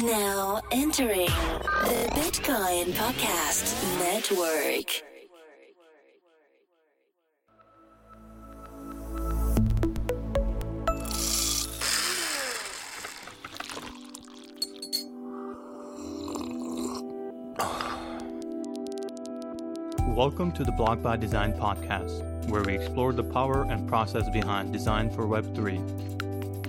Now entering the Bitcoin Podcast Network. Welcome to the Blocked by Design podcast, where we explore the power and process behind design for Web3.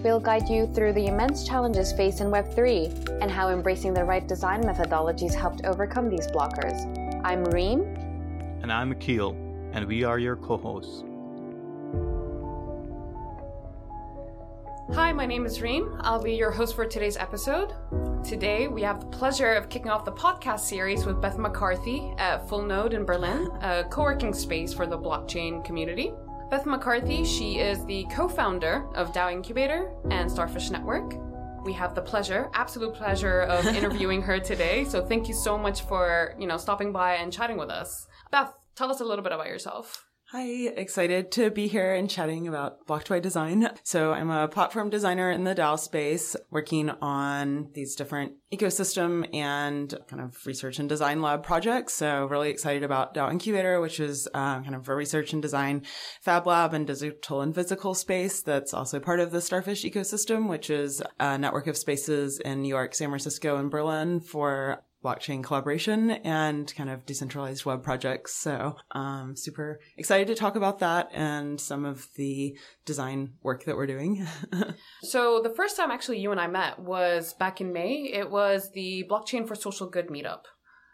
We'll guide you through the immense challenges faced in Web3 and how embracing the right design methodologies helped overcome these blockers. I'm Reem. And I'm Akil, and we are your co hosts. Hi, my name is Reem. I'll be your host for today's episode. Today, we have the pleasure of kicking off the podcast series with Beth McCarthy at Full Node in Berlin, a co working space for the blockchain community. Beth McCarthy, she is the co founder of DAO Incubator and Starfish Network. We have the pleasure, absolute pleasure, of interviewing her today. So thank you so much for, you know, stopping by and chatting with us. Beth, tell us a little bit about yourself. Hi, excited to be here and chatting about Blocked by design. So I'm a platform designer in the DAO space, working on these different ecosystem and kind of research and design lab projects. So really excited about DAO Incubator, which is uh, kind of a research and design fab lab and digital and physical space that's also part of the Starfish ecosystem, which is a network of spaces in New York, San Francisco, and Berlin for blockchain collaboration and kind of decentralized web projects. So um, super excited to talk about that and some of the design work that we're doing. so the first time actually you and I met was back in May. It was the Blockchain for Social Good meetup.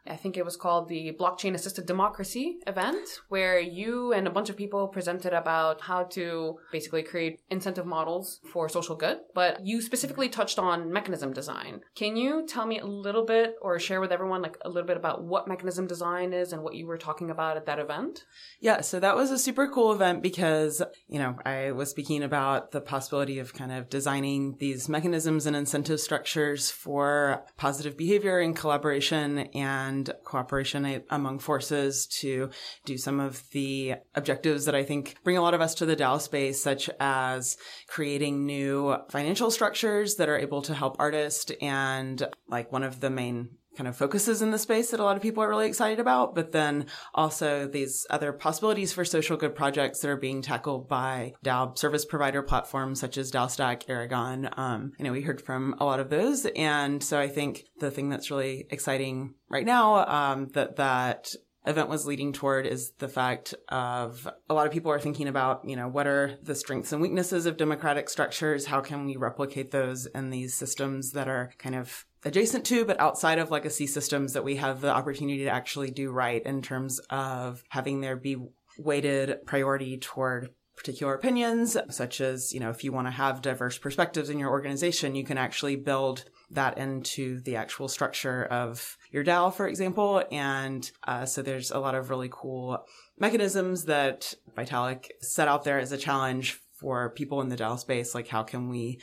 I think it was called the Blockchain Assisted Democracy event, where you and a bunch of people presented about how to basically create incentive models for social good. But you specifically touched on mechanism design. Can you tell me a little bit or share with everyone like a little bit about what mechanism design is and what you were talking about at that event? Yeah, so that was a super cool event because, you know, I was speaking about the possibility of kind of designing these mechanisms and incentive structures for positive behavior and collaboration and and cooperation among forces to do some of the objectives that I think bring a lot of us to the DAO space, such as creating new financial structures that are able to help artists. And like one of the main kind of focuses in the space that a lot of people are really excited about, but then also these other possibilities for social good projects that are being tackled by DAO service provider platforms such as DAOstack, Aragon. Um, I know we heard from a lot of those. And so I think the thing that's really exciting right now, um, that, that event was leading toward is the fact of a lot of people are thinking about, you know, what are the strengths and weaknesses of democratic structures? How can we replicate those in these systems that are kind of adjacent to, but outside of legacy systems that we have the opportunity to actually do right in terms of having there be weighted priority toward particular opinions, such as, you know, if you want to have diverse perspectives in your organization, you can actually build that into the actual structure of your DAO, for example. And uh, so there's a lot of really cool mechanisms that Vitalik set out there as a challenge for people in the DAO space. Like, how can we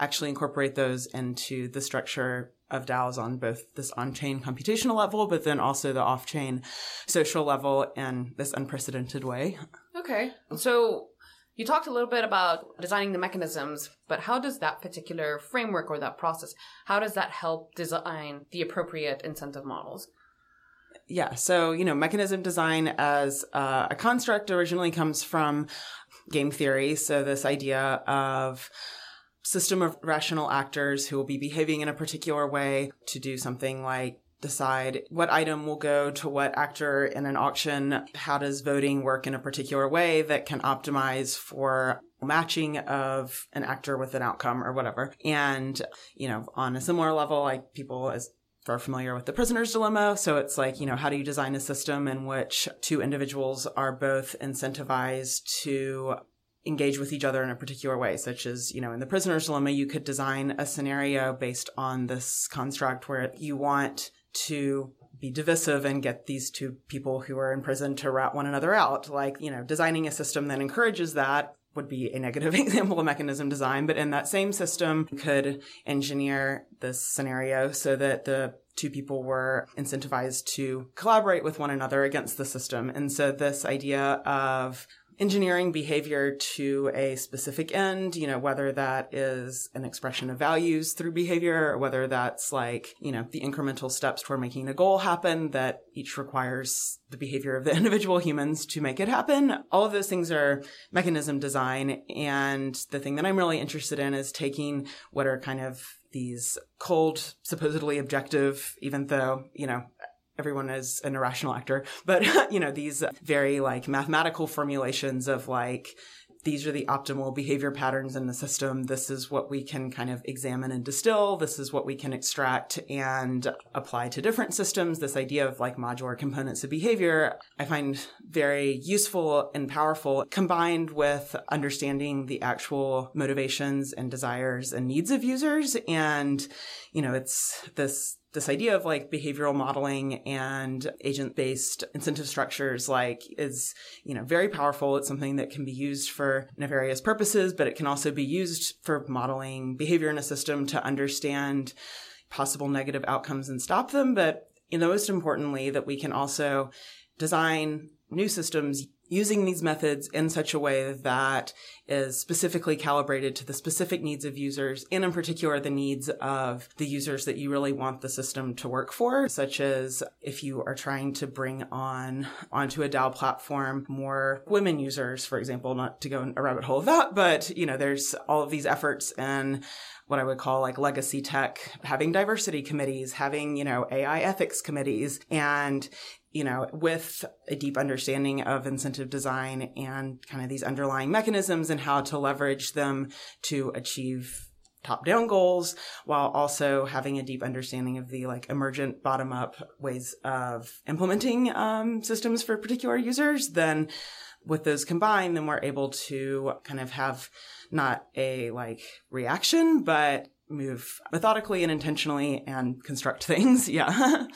actually incorporate those into the structure of DAOs on both this on-chain computational level, but then also the off-chain social level in this unprecedented way. Okay. So you talked a little bit about designing the mechanisms, but how does that particular framework or that process, how does that help design the appropriate incentive models? Yeah. So, you know, mechanism design as uh, a construct originally comes from game theory. So this idea of system of rational actors who will be behaving in a particular way to do something like decide what item will go to what actor in an auction. How does voting work in a particular way that can optimize for matching of an actor with an outcome or whatever. And, you know, on a similar level, like people as are familiar with the prisoner's dilemma. So it's like, you know, how do you design a system in which two individuals are both incentivized to engage with each other in a particular way, such as, you know, in the prisoner's dilemma, you could design a scenario based on this construct where you want to be divisive and get these two people who are in prison to rat one another out. Like, you know, designing a system that encourages that would be a negative example of mechanism design, but in that same system could engineer this scenario so that the two people were incentivized to collaborate with one another against the system. And so this idea of engineering behavior to a specific end, you know, whether that is an expression of values through behavior or whether that's like, you know, the incremental steps toward making a goal happen that each requires the behavior of the individual humans to make it happen. All of those things are mechanism design. And the thing that I'm really interested in is taking what are kind of these cold, supposedly objective, even though, you know, everyone is an irrational actor, but you know, these very like mathematical formulations of like, these are the optimal behavior patterns in the system. This is what we can kind of examine and distill. This is what we can extract and apply to different systems. This idea of like modular components of behavior, I find very useful and powerful combined with understanding the actual motivations and desires and needs of users. And, you know, it's this this idea of like behavioral modeling and agent based incentive structures like is you know very powerful. It's something that can be used for nefarious purposes but it can also be used for modeling behavior in a system to understand possible negative outcomes and stop them. But you know most importantly that we can also design new systems using these methods in such a way that is specifically calibrated to the specific needs of users and in particular the needs of the users that you really want the system to work for such as if you are trying to bring on onto a DAO platform more women users for example not to go in a rabbit hole of that but you know there's all of these efforts and what I would call like legacy tech, having diversity committees, having, you know, AI ethics committees. And you know, with a deep understanding of incentive design and kind of these underlying mechanisms and how to leverage them to achieve top down goals while also having a deep understanding of the like emergent bottom up ways of implementing um, systems for particular users, then with those combined, then we're able to kind of have not a like reaction, but move methodically and intentionally and construct things. Yeah.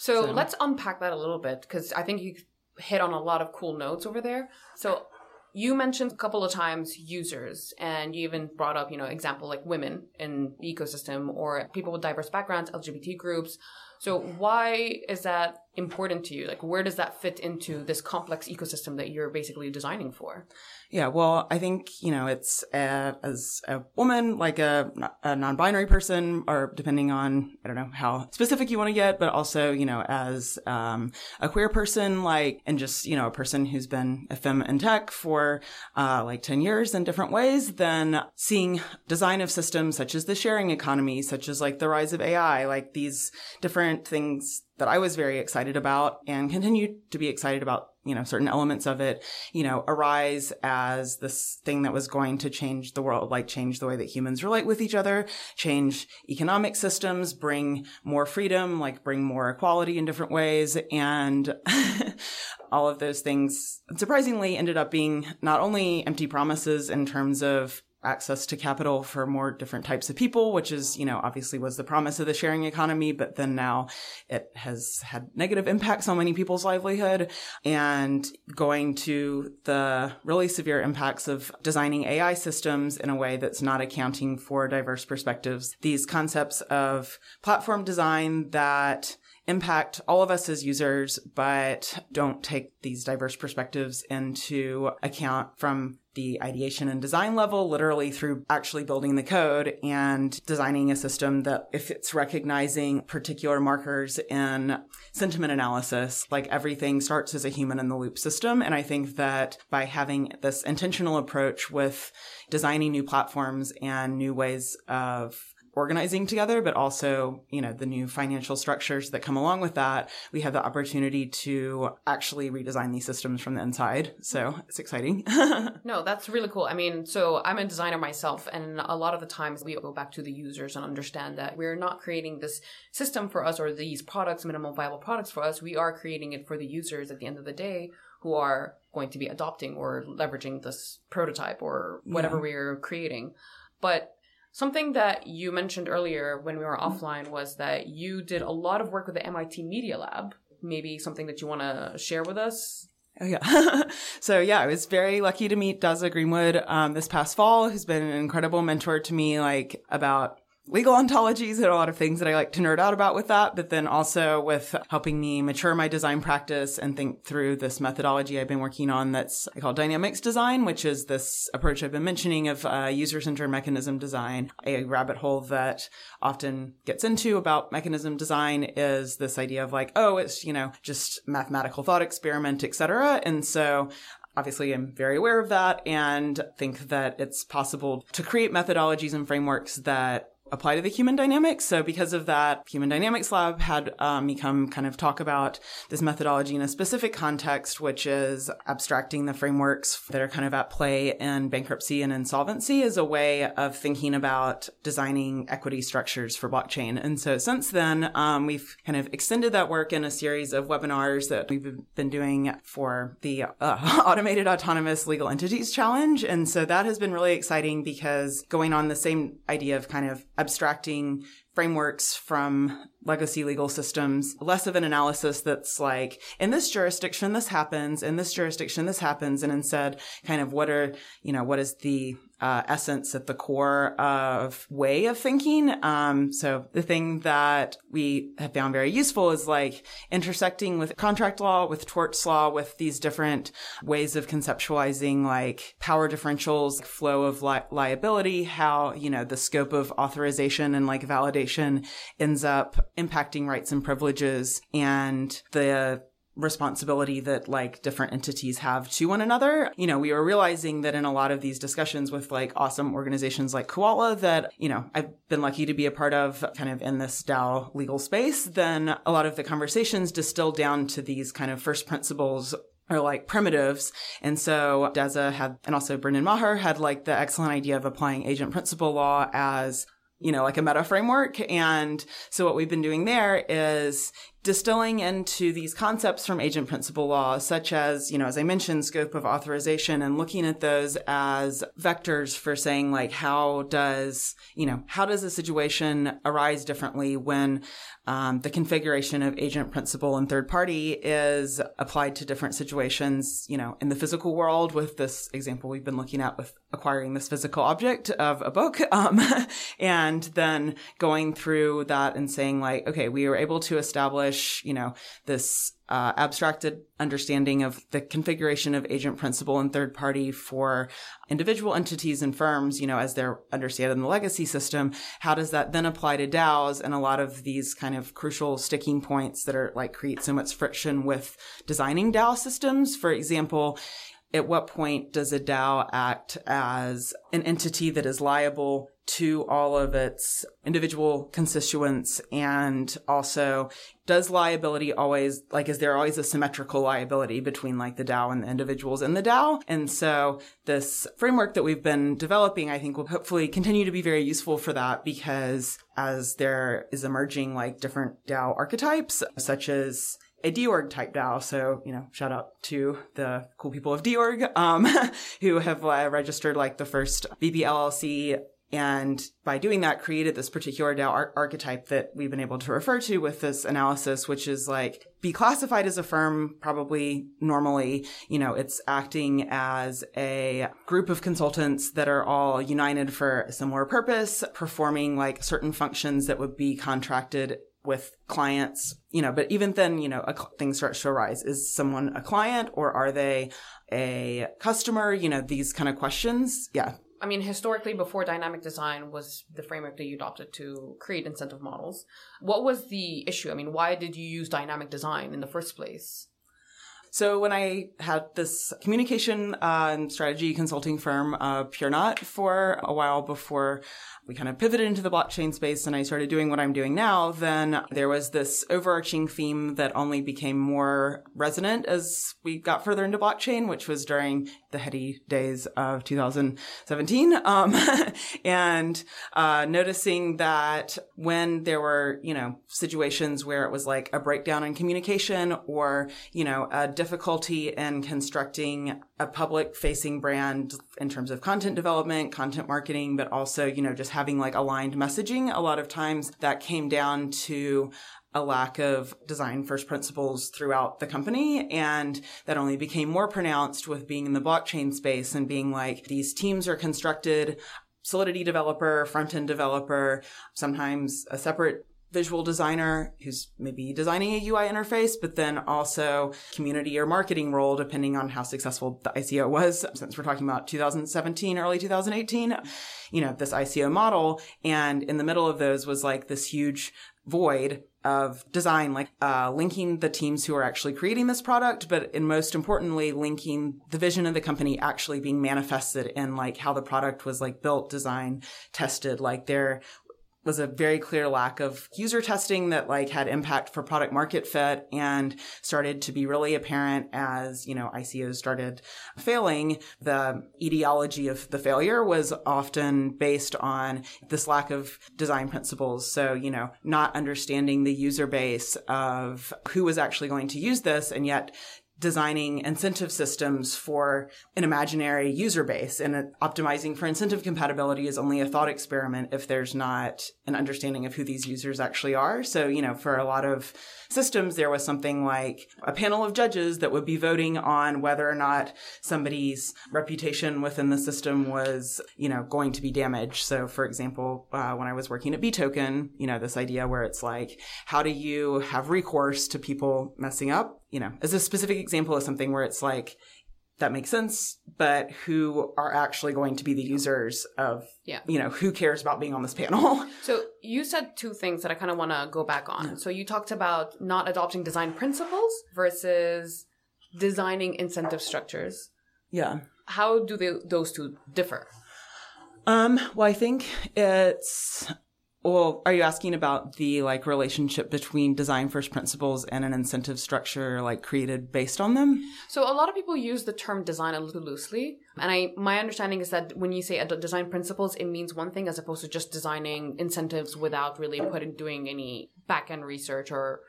So, so. let's unpack that a little bit because I think you hit on a lot of cool notes over there. So you mentioned a couple of times users and you even brought up, you know, example like women in the ecosystem or people with diverse backgrounds, LGBT groups. So why is that important to you? Like where does that fit into this complex ecosystem that you're basically designing for? Yeah, well, I think, you know, it's uh, as a woman, like a, a non-binary person, or depending on, I don't know how specific you want to get, but also, you know, as um, a queer person, like, and just, you know, a person who's been a femme in tech for uh, like 10 years in different ways, then seeing design of systems such as the sharing economy, such as like the rise of AI, like these different things that I was very excited about and continue to be excited about, you know, certain elements of it, you know, arise as this thing that was going to change the world, like change the way that humans relate with each other, change economic systems, bring more freedom, like bring more equality in different ways. And all of those things surprisingly ended up being not only empty promises in terms of access to capital for more different types of people, which is, you know, obviously was the promise of the sharing economy, but then now it has had negative impacts on many people's livelihood and going to the really severe impacts of designing AI systems in a way that's not accounting for diverse perspectives. These concepts of platform design that impact all of us as users, but don't take these diverse perspectives into account from the ideation and design level, literally through actually building the code and designing a system that if it's recognizing particular markers in sentiment analysis, like everything starts as a human in the loop system. And I think that by having this intentional approach with designing new platforms and new ways of organizing together, but also, you know, the new financial structures that come along with that, we have the opportunity to actually redesign these systems from the inside. So it's exciting. no, that's really cool. I mean, so I'm a designer myself, and a lot of the times we go back to the users and understand that we're not creating this system for us or these products, minimal viable products for us. We are creating it for the users at the end of the day who are going to be adopting or leveraging this prototype or whatever yeah. we're creating. But Something that you mentioned earlier when we were offline was that you did a lot of work with the MIT Media Lab. Maybe something that you want to share with us? Oh, yeah. so, yeah, I was very lucky to meet Dazza Greenwood um, this past fall, who's been an incredible mentor to me, like, about legal ontologies and a lot of things that I like to nerd out about with that, but then also with helping me mature my design practice and think through this methodology I've been working on that's I call dynamics design, which is this approach I've been mentioning of uh, user-centered mechanism design. A rabbit hole that often gets into about mechanism design is this idea of like, oh, it's, you know, just mathematical thought experiment, etc. And so Obviously, I'm very aware of that and think that it's possible to create methodologies and frameworks that apply to the human dynamics. So because of that, Human Dynamics Lab had um, me come kind of talk about this methodology in a specific context, which is abstracting the frameworks that are kind of at play in bankruptcy and insolvency as a way of thinking about designing equity structures for blockchain. And so since then, um, we've kind of extended that work in a series of webinars that we've been doing for the uh, Automated Autonomous Legal Entities Challenge. And so that has been really exciting because going on the same idea of kind of abstracting frameworks from legacy legal systems, less of an analysis that's like, in this jurisdiction, this happens, in this jurisdiction, this happens, and instead kind of what are, you know, what is the uh, essence at the core of way of thinking. Um, so the thing that we have found very useful is like intersecting with contract law, with torts law, with these different ways of conceptualizing like power differentials, flow of li- liability, how, you know, the scope of authorization and like validation ends up impacting rights and privileges and the responsibility that like different entities have to one another. You know, we were realizing that in a lot of these discussions with like awesome organizations like COALA that, you know, I've been lucky to be a part of kind of in this DAO legal space, then a lot of the conversations distill down to these kind of first principles or like primitives. And so Dazza had, and also Brendan Maher had like the excellent idea of applying agent principal law as you know, like a meta framework. And so what we've been doing there is distilling into these concepts from agent principal law, such as, you know, as I mentioned, scope of authorization and looking at those as vectors for saying like, how does, you know, how does a situation arise differently when um, the configuration of agent principal and third party is applied to different situations, you know, in the physical world with this example we've been looking at with acquiring this physical object of a book. Um, and then going through that and saying like, okay, we were able to establish establish, you know, this uh, abstracted understanding of the configuration of agent principal and third party for individual entities and firms, you know, as they're understood in the legacy system. How does that then apply to DAOs and a lot of these kind of crucial sticking points that are like create so much friction with designing DAO systems? For example, at what point does a DAO act as an entity that is liable to all of its individual constituents? And also does liability always like is there always a symmetrical liability between like the DAO and the individuals in the DAO and so this framework that we've been developing I think will hopefully continue to be very useful for that because as there is emerging like different DAO archetypes such as a dOrg type DAO. So, you know, shout out to the cool people of dOrg, um, who have uh, registered like the first BBLLC and by doing that created this particular DAO ar- archetype that we've been able to refer to with this analysis, which is like be classified as a firm probably normally, you know, it's acting as a group of consultants that are all united for a similar purpose, performing like certain functions that would be contracted with clients, you know, but even then, you know, a thing starts to arise. Is someone a client or are they a customer? You know, these kind of questions. Yeah. I mean, historically, before dynamic design was the framework that you adopted to create incentive models, what was the issue? I mean, why did you use dynamic design in the first place? So when I had this communication uh, and strategy consulting firm, uh, PureNot, for a while before we kind of pivoted into the blockchain space and I started doing what I'm doing now, then there was this overarching theme that only became more resonant as we got further into blockchain, which was during the heady days of 2017. Um, and, uh, noticing that when there were, you know, situations where it was like a breakdown in communication or, you know, a difficulty in constructing a public facing brand in terms of content development, content marketing, but also, you know, just having like aligned messaging. A lot of times that came down to a lack of design first principles throughout the company. And that only became more pronounced with being in the blockchain space and being like, these teams are constructed Solidity developer, front end developer, sometimes a separate visual designer who's maybe designing a UI interface, but then also community or marketing role, depending on how successful the ICO was. Since we're talking about 2017, early 2018, you know, this ICO model. And in the middle of those was like this huge void of design, like uh, linking the teams who are actually creating this product, but and most importantly, linking the vision of the company actually being manifested in like how the product was like built, designed, tested. Like there was a very clear lack of user testing that like had impact for product market fit and started to be really apparent as, you know, ICOs started failing. The etiology of the failure was often based on this lack of design principles. So, you know, not understanding the user base of who was actually going to use this and yet designing incentive systems for an imaginary user base and optimizing for incentive compatibility is only a thought experiment if there's not an understanding of who these users actually are. So, you know, for a lot of systems, there was something like a panel of judges that would be voting on whether or not somebody's reputation within the system was, you know, going to be damaged. So, for example, uh, when I was working at BToken, you know, this idea where it's like, how do you have recourse to people messing up? You know, as a specific example of something where it's like, that makes sense, but who are actually going to be the users of, Yeah. you know, who cares about being on this panel? So you said two things that I kind of want to go back on. So you talked about not adopting design principles versus designing incentive structures. yeah. How do they, those two differ? Um, well, I think it's, well, are you asking about the like relationship between design first principles and an incentive structure like created based on them? So a lot of people use the term design a little loosely, and I my understanding is that when you say ad- design principles, it means one thing as opposed to just designing incentives without really putting doing any back end research or.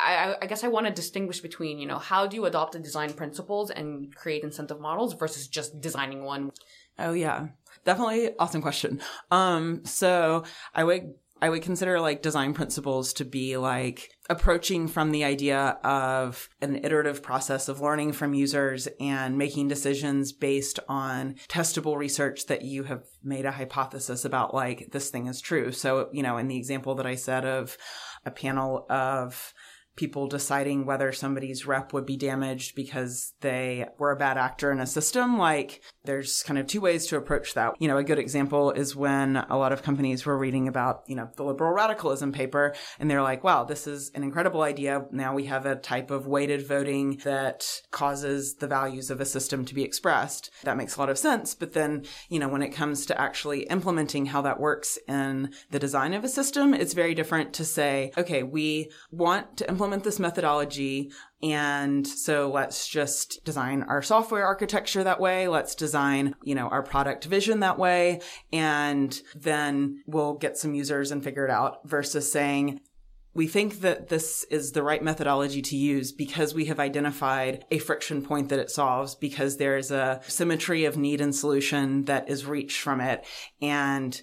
I, I- I guess I want to distinguish between, you know, how do you adopt the design principles and create incentive models versus just designing one. Oh yeah. Definitely awesome question. Um so I would I would consider like design principles to be like approaching from the idea of an iterative process of learning from users and making decisions based on testable research that you have made a hypothesis about like this thing is true. So, you know, in the example that I said of a panel of people deciding whether somebody's rep would be damaged because they were a bad actor in a system. Like there's kind of two ways to approach that. You know, a good example is when a lot of companies were reading about, you know, the liberal radicalism paper and they're like, wow, this is an incredible idea. Now we have a type of weighted voting that causes the values of a system to be expressed. That makes a lot of sense. But then, you know, when it comes to actually implementing how that works in the design of a system, it's very different to say, okay, we want to implement this methodology. And so let's just design our software architecture that way. Let's design, you know, our product vision that way. And then we'll get some users and figure it out versus saying, we think that this is the right methodology to use because we have identified a friction point that it solves because there's a symmetry of need and solution that is reached from it. And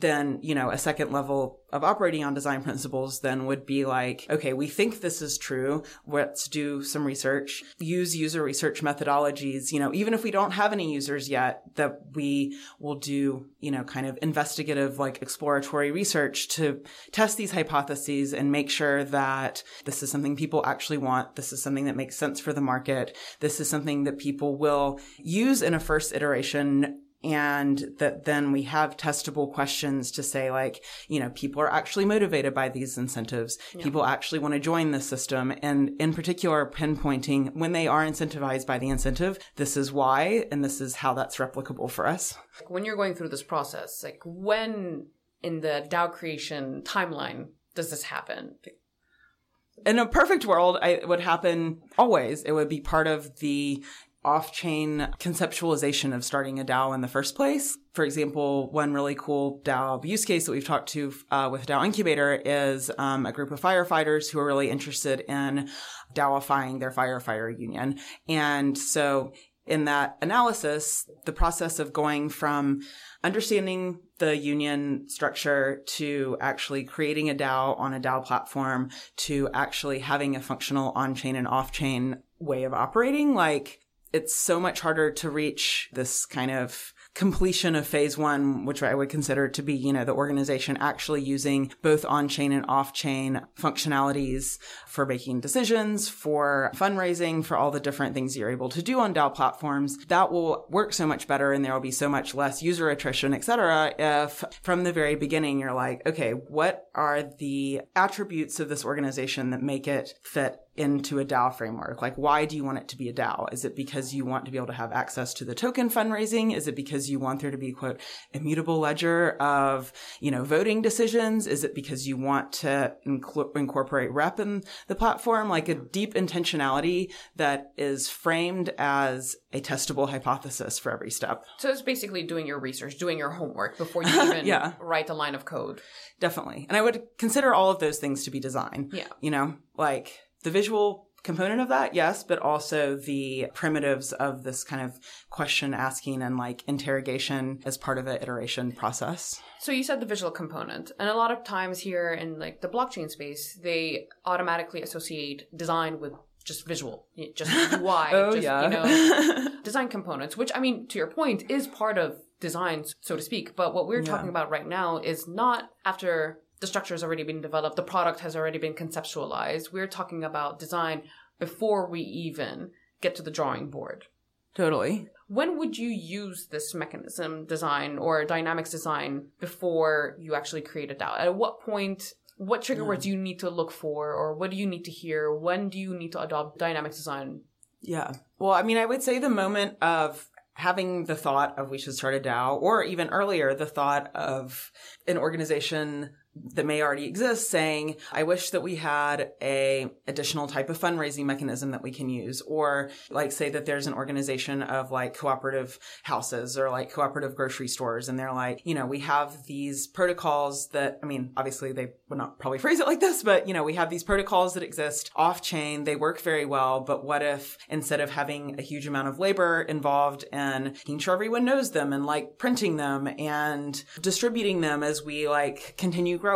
then, you know, a second level of operating on design principles then would be like, okay, we think this is true. Let's do some research, use user research methodologies, you know, even if we don't have any users yet, that we will do, you know, kind of investigative, like exploratory research to test these hypotheses and make sure that this is something people actually want. This is something that makes sense for the market. This is something that people will use in a first iteration and that then we have testable questions to say like you know people are actually motivated by these incentives. People actually want to join the system. And in particular pinpointing when they are incentivized by the incentive this is why and this is how that's replicable for us. When you're going through this process, like when in the DAO creation timeline does this happen? in a perfect world I, it would happen always. It would be part of the off-chain conceptualization of starting a DAO in the first place. For example, one really cool DAO use case that we've talked to uh, with DAO Incubator is um, a group of firefighters who are really interested in DAOifying their firefighter union. And so in that analysis, the process of going from understanding the union structure to actually creating a DAO on a DAO platform to actually having a functional on-chain and off-chain way of operating, like it's so much harder to reach this kind of completion of phase one, which I would consider to be, you know, the organization actually using both on chain and off chain functionalities for making decisions, for fundraising, for all the different things you're able to do on DAO platforms, that will work so much better and there will be so much less user attrition, et cetera, if from the very beginning you're like, okay, what are the attributes of this organization that make it fit into a DAO framework? Like, why do you want it to be a DAO? Is it because you want to be able to have access to the token fundraising? Is it because you want there to be, quote, immutable ledger of, you know, voting decisions? Is it because you want to inc- incorporate rep in the platform? Like a deep intentionality that is framed as a testable hypothesis for every step. So it's basically doing your research, doing your homework before you even Yeah. write a line of code. Definitely. And I would consider all of those things to be design. Yeah. You know, like the visual component of that, yes, but also the primitives of this kind of question asking and like interrogation as part of the iteration process. So you said the visual component, and a lot of times here in like the blockchain space, they automatically associate design with just visual, just UI, Oh, just yeah. you know, design components. Which I mean, to your point, is part of design, so to speak. But what we're Yeah. talking about right now is not after the structure has already been developed, the product has already been conceptualized. We're talking about design before we even get to the drawing board. Totally. When would you use this mechanism design or dynamics design before you actually create a DAO? At what point, what trigger words hmm. do you need to look for, or what do you need to hear? When do you need to adopt dynamics design? Yeah. Well, I mean, I would say the moment of having the thought of we should start a DAO, or even earlier, the thought of an organization that may already exist saying, I wish that we had a additional type of fundraising mechanism that we can use. Or like say that there's an organization of like cooperative houses or like cooperative grocery stores. And they're like, you know, we have these protocols that, I mean, obviously they would not probably phrase it like this, but you know, we have these protocols that exist off chain. They work very well. But what if instead of having a huge amount of labor involved in making sure everyone knows them and like printing them and distributing them as we like continue growing,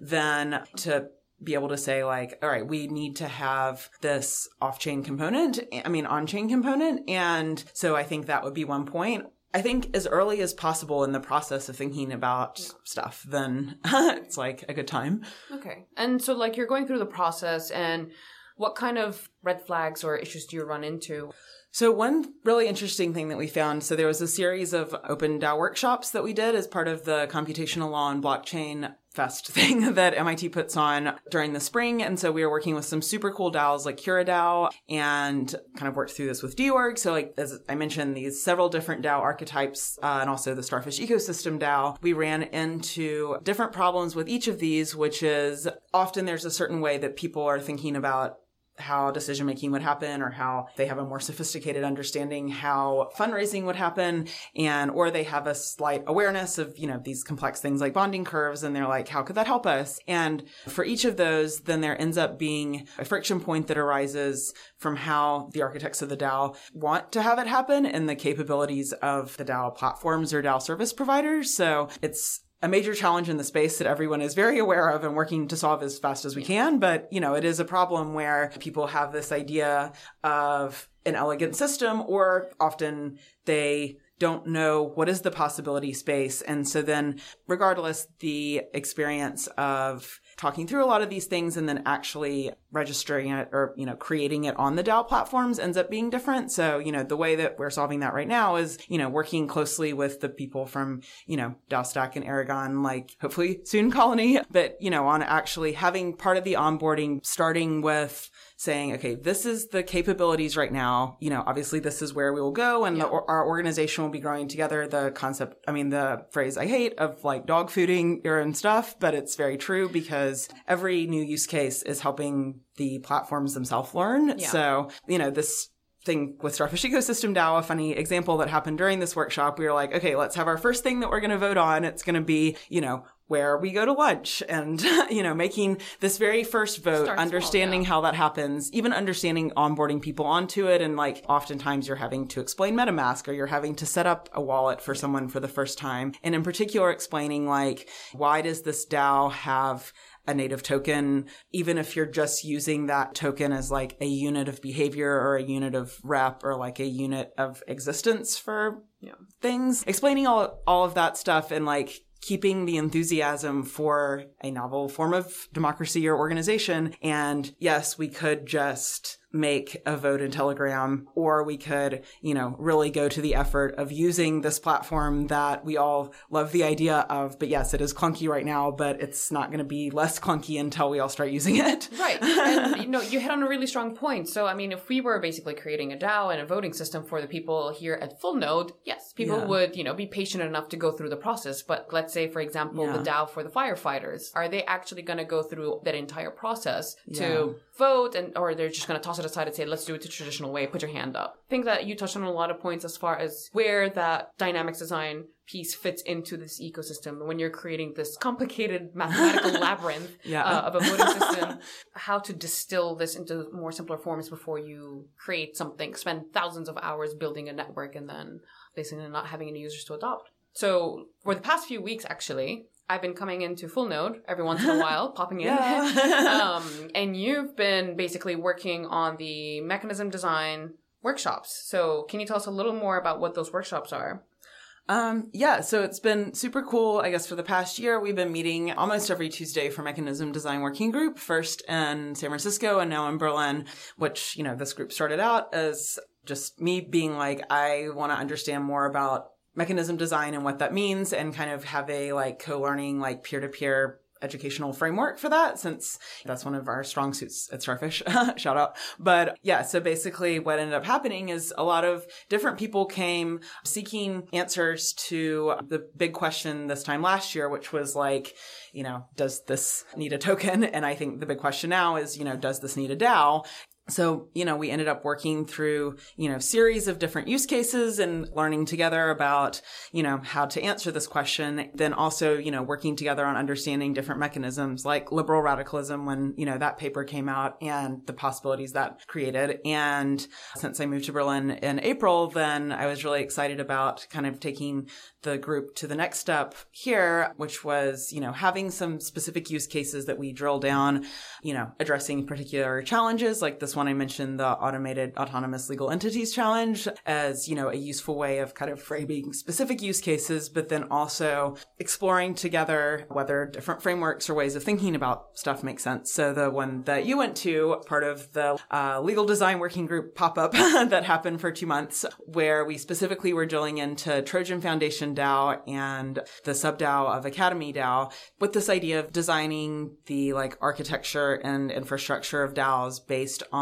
then to be able to say like, all right, we need to have this off-chain component. I mean, on-chain component. And so I think that would be one point. I think as early as possible in the process of thinking about stuff, then it's like a good time. Okay. And so, like, you're going through the process, and what kind of red flags or issues do you run into? So one really interesting thing that we found, so there was a series of open DAO workshops that we did as part of the computational law and blockchain fest thing that MIT puts on during the spring. And so we were working with some super cool DAOs like CuraDAO and kind of worked through this with dOrg. So like, as I mentioned, these several different DAO archetypes, uh, and also the Starfish ecosystem DAO, we ran into different problems with each of these, which is often there's a certain way that people are thinking about how decision making would happen or how they have a more sophisticated understanding how fundraising would happen and or they have a slight awareness of you know these complex things like bonding curves and they're like how could that help us? And for each of those then there ends up being a friction point that arises from how the architects of the DAO want to have it happen and the capabilities of the DAO platforms or DAO service providers. So it's a major challenge in the space that everyone is very aware of and working to solve as fast as we can. But, you know, it is a problem where people have this idea of an elegant system or often they don't know what is the possibility space. And so then regardless, the experience of talking through a lot of these things and then actually registering it or, you know, creating it on the DAO platforms ends up being different. So, you know, the way that we're solving that right now is, you know, working closely with the people from, you know, DAO Stack and Aragon, like hopefully soon Colony, but, you know, on actually having part of the onboarding starting with saying, okay, this is the capabilities right now. You know, obviously this is where we will go and the, our organization will be growing together. The concept, I mean, the phrase I hate of like dog fooding your own stuff, but it's very true because every new use case is helping the platforms themselves learn. Yeah. So, you know, this thing with Starfish Ecosystem DAO, a funny example that happened during this workshop, we were like, okay, let's have our first thing that we're going to vote on. It's going to be, you know, where we go to lunch and, you know, making this very first vote, Start small, understanding yeah. how that happens, even understanding onboarding people onto it. And like oftentimes you're having to explain MetaMask or you're having to set up a wallet for someone for the first time. And in particular, explaining like, why does this DAO have a native token, even if you're just using that token as like a unit of behavior or a unit of rep or like a unit of existence for Yeah. things. Explaining all all of that stuff and like keeping the enthusiasm for a novel form of democracy or organization. And yes, we could just make a vote in Telegram, or we could, you know, really go to the effort of using this platform that we all love the idea of. But yes, it is clunky right now, but it's not going to be less clunky until we all start using it. Right. And you know, you hit on a really strong point. So I mean, if we were basically creating a DAO and a voting system for the people here at Full Node, yes, people Yeah. would, you know, be patient enough to go through the process. But let's say, for example, the DAO for the firefighters, are they actually going to go through that entire process to vote and or they're just going to toss it aside and say, let's do it the traditional way, put your hand up. I think that you touched on a lot of points as far as where that dynamics design piece fits into this ecosystem when you're creating this complicated mathematical labyrinth Yeah. uh, of a voting system, how to distill this into more simpler forms before you create something, spend thousands of hours building a network and then basically not having any users to adopt. So for the past few weeks, actually, I've been coming into Full Node every once in a while, popping in. Um, and you've been basically working on the mechanism design workshops. So can you tell us a little more about what those workshops are? Um, yeah, so it's been super cool. I guess for the past year, we've been meeting almost every Tuesday for Mechanism Design Working Group, first in San Francisco and now in Berlin, which, you know, this group started out as just me being like, I want to understand more about mechanism design and what that means and kind of have a like co-learning, like peer-to-peer educational framework for that since that's one of our strong suits at Starfish. Shout out. But yeah, so basically what ended up happening is a lot of different people came seeking answers to the big question this time last year, which was like, you know, does this need a token? And I think the big question now is, you know, does this need a DAO? So, you know, we ended up working through, you know, series of different use cases and learning together about, you know, how to answer this question. Then also, you know, working together on understanding different mechanisms like liberal radicalism when, you know, that paper came out and the possibilities that created. And since I moved to Berlin in April, then I was really excited about kind of taking the group to the next step here, which was, you know, having some specific use cases that we drill down, you know, addressing particular challenges like this one I mentioned, the automated autonomous legal entities challenge as, you know, a useful way of kind of framing specific use cases, but then also exploring together whether different frameworks or ways of thinking about stuff make sense. So the one that you went to, part of the uh, legal design working group pop up that happened for two months, where we specifically were drilling into Trojan Foundation DAO and the sub DAO of Academy DAO with this idea of designing the like architecture and infrastructure of DAOs based on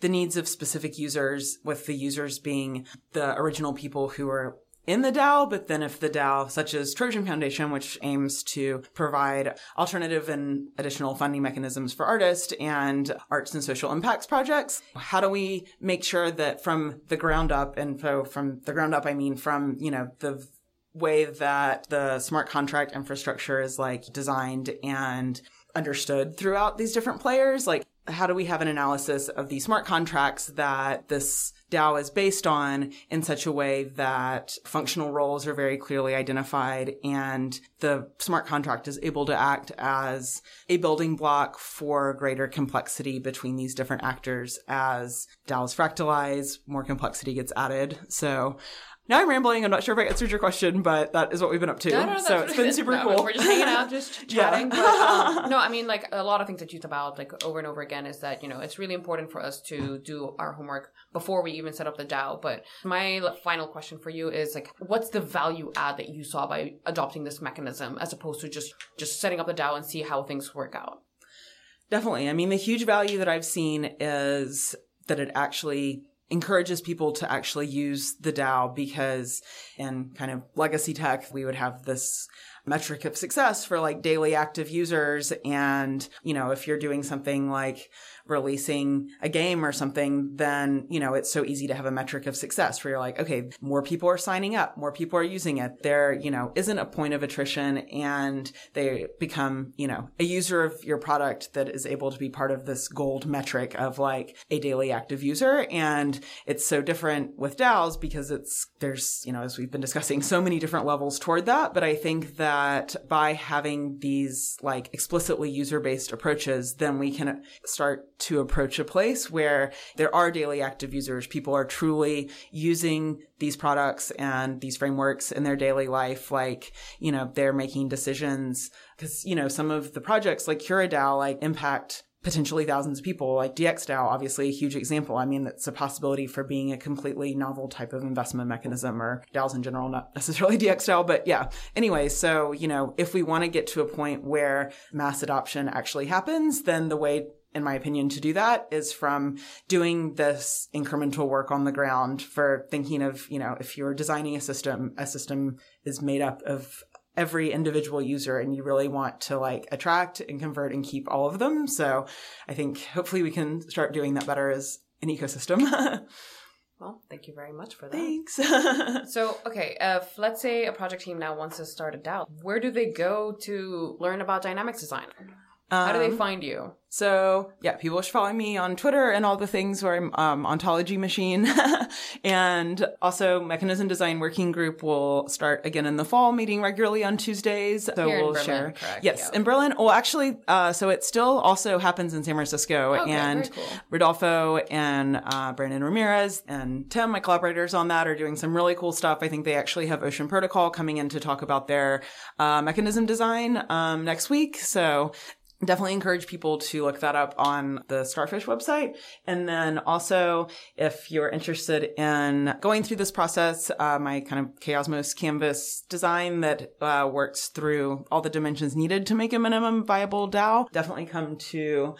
the needs of specific users, with the users being the original people who are in the DAO, but then if the DAO, such as Trojan Foundation, which aims to provide alternative and additional funding mechanisms for artists and arts and social impacts projects, how do we make sure that from the ground up, and so from the ground up, I mean from, you know, the way that the smart contract infrastructure is like designed and understood throughout these different players, like how do we have an analysis of these smart contracts that this DAO is based on in such a way that functional roles are very clearly identified and the smart contract is able to act as a building block for greater complexity between these different actors as DAOs fractalize, more complexity gets added. So now I'm rambling. I'm not sure if I answered your question, but that is what we've been up to. No, no, so it's it been super No, cool. We're just hanging out, just Yeah. chatting. But, um, no, I mean, like a lot of things that you talk about, like over and over again, is that you know it's really important for us to do our homework before we even set up the DAO. But my final question for you is like, what's the value add that you saw by adopting this mechanism as opposed to just just setting up the DAO and see how things work out? Definitely. I mean, the huge value that I've seen is that it actually encourages people to actually use the DAO because in kind of legacy tech, we would have this metric of success for like daily active users. And, you know, if you're doing something like releasing a game or something, then, you know, it's so easy to have a metric of success where you're like, okay, more people are signing up, more people are using it. There, you know, isn't a point of attrition and they become, you know, a user of your product that is able to be part of this gold metric of like a daily active user. And it's so different with DAOs because it's, there's, you know, as we've been discussing, so many different levels toward that. But I think that that by having these like explicitly user based approaches, then we can start to approach a place where there are daily active users. People are truly using these products and these frameworks in their daily life. Like, you know, they're making decisions because, you know, some of the projects like CuraDAO like impact potentially thousands of people. Like DXDAO, obviously a huge example. I mean, it's a possibility for being a completely novel type of investment mechanism or DAOs in general, not necessarily DXDAO, but yeah. Anyway, so, you know, if we want to get to a point where mass adoption actually happens, then the way in my opinion, to do that is from doing this incremental work on the ground for thinking of, you know, if you're designing a system, a system is made up of every individual user and you really want to like attract and convert and keep all of them. So I think hopefully we can start doing that better as an ecosystem. well, thank you very much for that. Thanks. so, okay, if let's say a project team now wants to start a DAO, where do they go to learn about dynamics design? How do they Um, find you? So yeah, people should follow me on Twitter and all the things where I'm um, ontology machine, and also Mechanism Design Working Group will start again in the fall, meeting regularly on Tuesdays. So Here we'll Berlin, share. correct? Yes, Yeah. in Berlin. Well, actually, uh, so it still also happens in San Francisco, Okay, and cool. Rodolfo and uh, Brandon Ramirez and Tim, my collaborators on that, are doing some really cool stuff. I think they actually have Ocean Protocol coming in to talk about their uh, mechanism design um, next week. So definitely encourage people to look that up on the Starfish website. And then also, if you're interested in going through this process, uh, my kind of Chaosmos canvas design that uh, works through all the dimensions needed to make a minimum viable DAO, definitely come to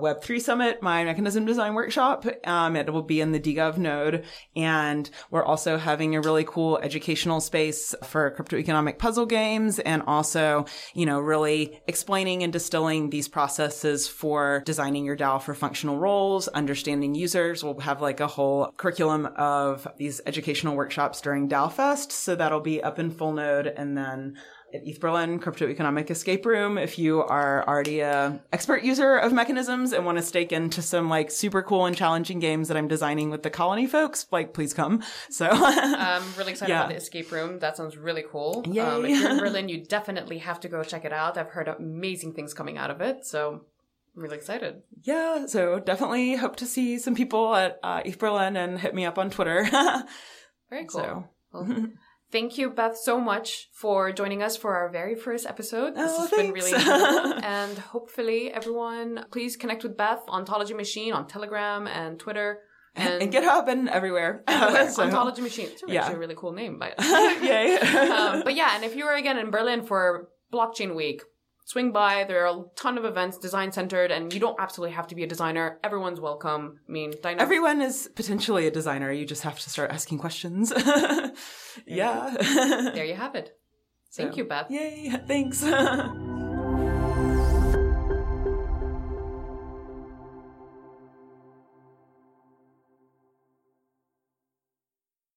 Web3 Summit, my mechanism design workshop. Um, it will be in the DGov node. And we're also having a really cool educational space for crypto economic puzzle games and also, you know, really explaining and distilling these processes for designing your DAO for functional roles, understanding users. We'll have like a whole curriculum of these educational workshops during DAO Fest. So that'll be up in full node. And then at ETH Berlin Crypto Economic Escape Room. If you are already a expert user of mechanisms and want to stake into some like super cool and challenging games that I'm designing with the colony folks, like please come. So I'm really excited Yeah. about the escape room. That sounds really cool. Yay. Um, if you're in Berlin, you definitely have to go check it out. I've heard amazing things coming out of it, so I'm really excited. yeah, so definitely hope to see some people at uh, ETH Berlin and hit me up on Twitter. Very cool. So- Well, thank you, Beth, so much for joining us for our very first episode. This Oh, has been really thanks. and hopefully, everyone, please connect with Beth, Ontology Machine, on Telegram and Twitter. And, and GitHub and everywhere. everywhere. So- Ontology Machine. It's yeah. actually a really cool name. But, Yay. um, but yeah, and if you are again in Berlin for Blockchain Week, swing by. There are a ton of events design centered, and you don't absolutely have to be a designer. Everyone's welcome. I mean, dynamic. Everyone is potentially a designer. You just have to start asking questions. yeah. there you have it. Thank So, you, Beth. Yay. Thanks.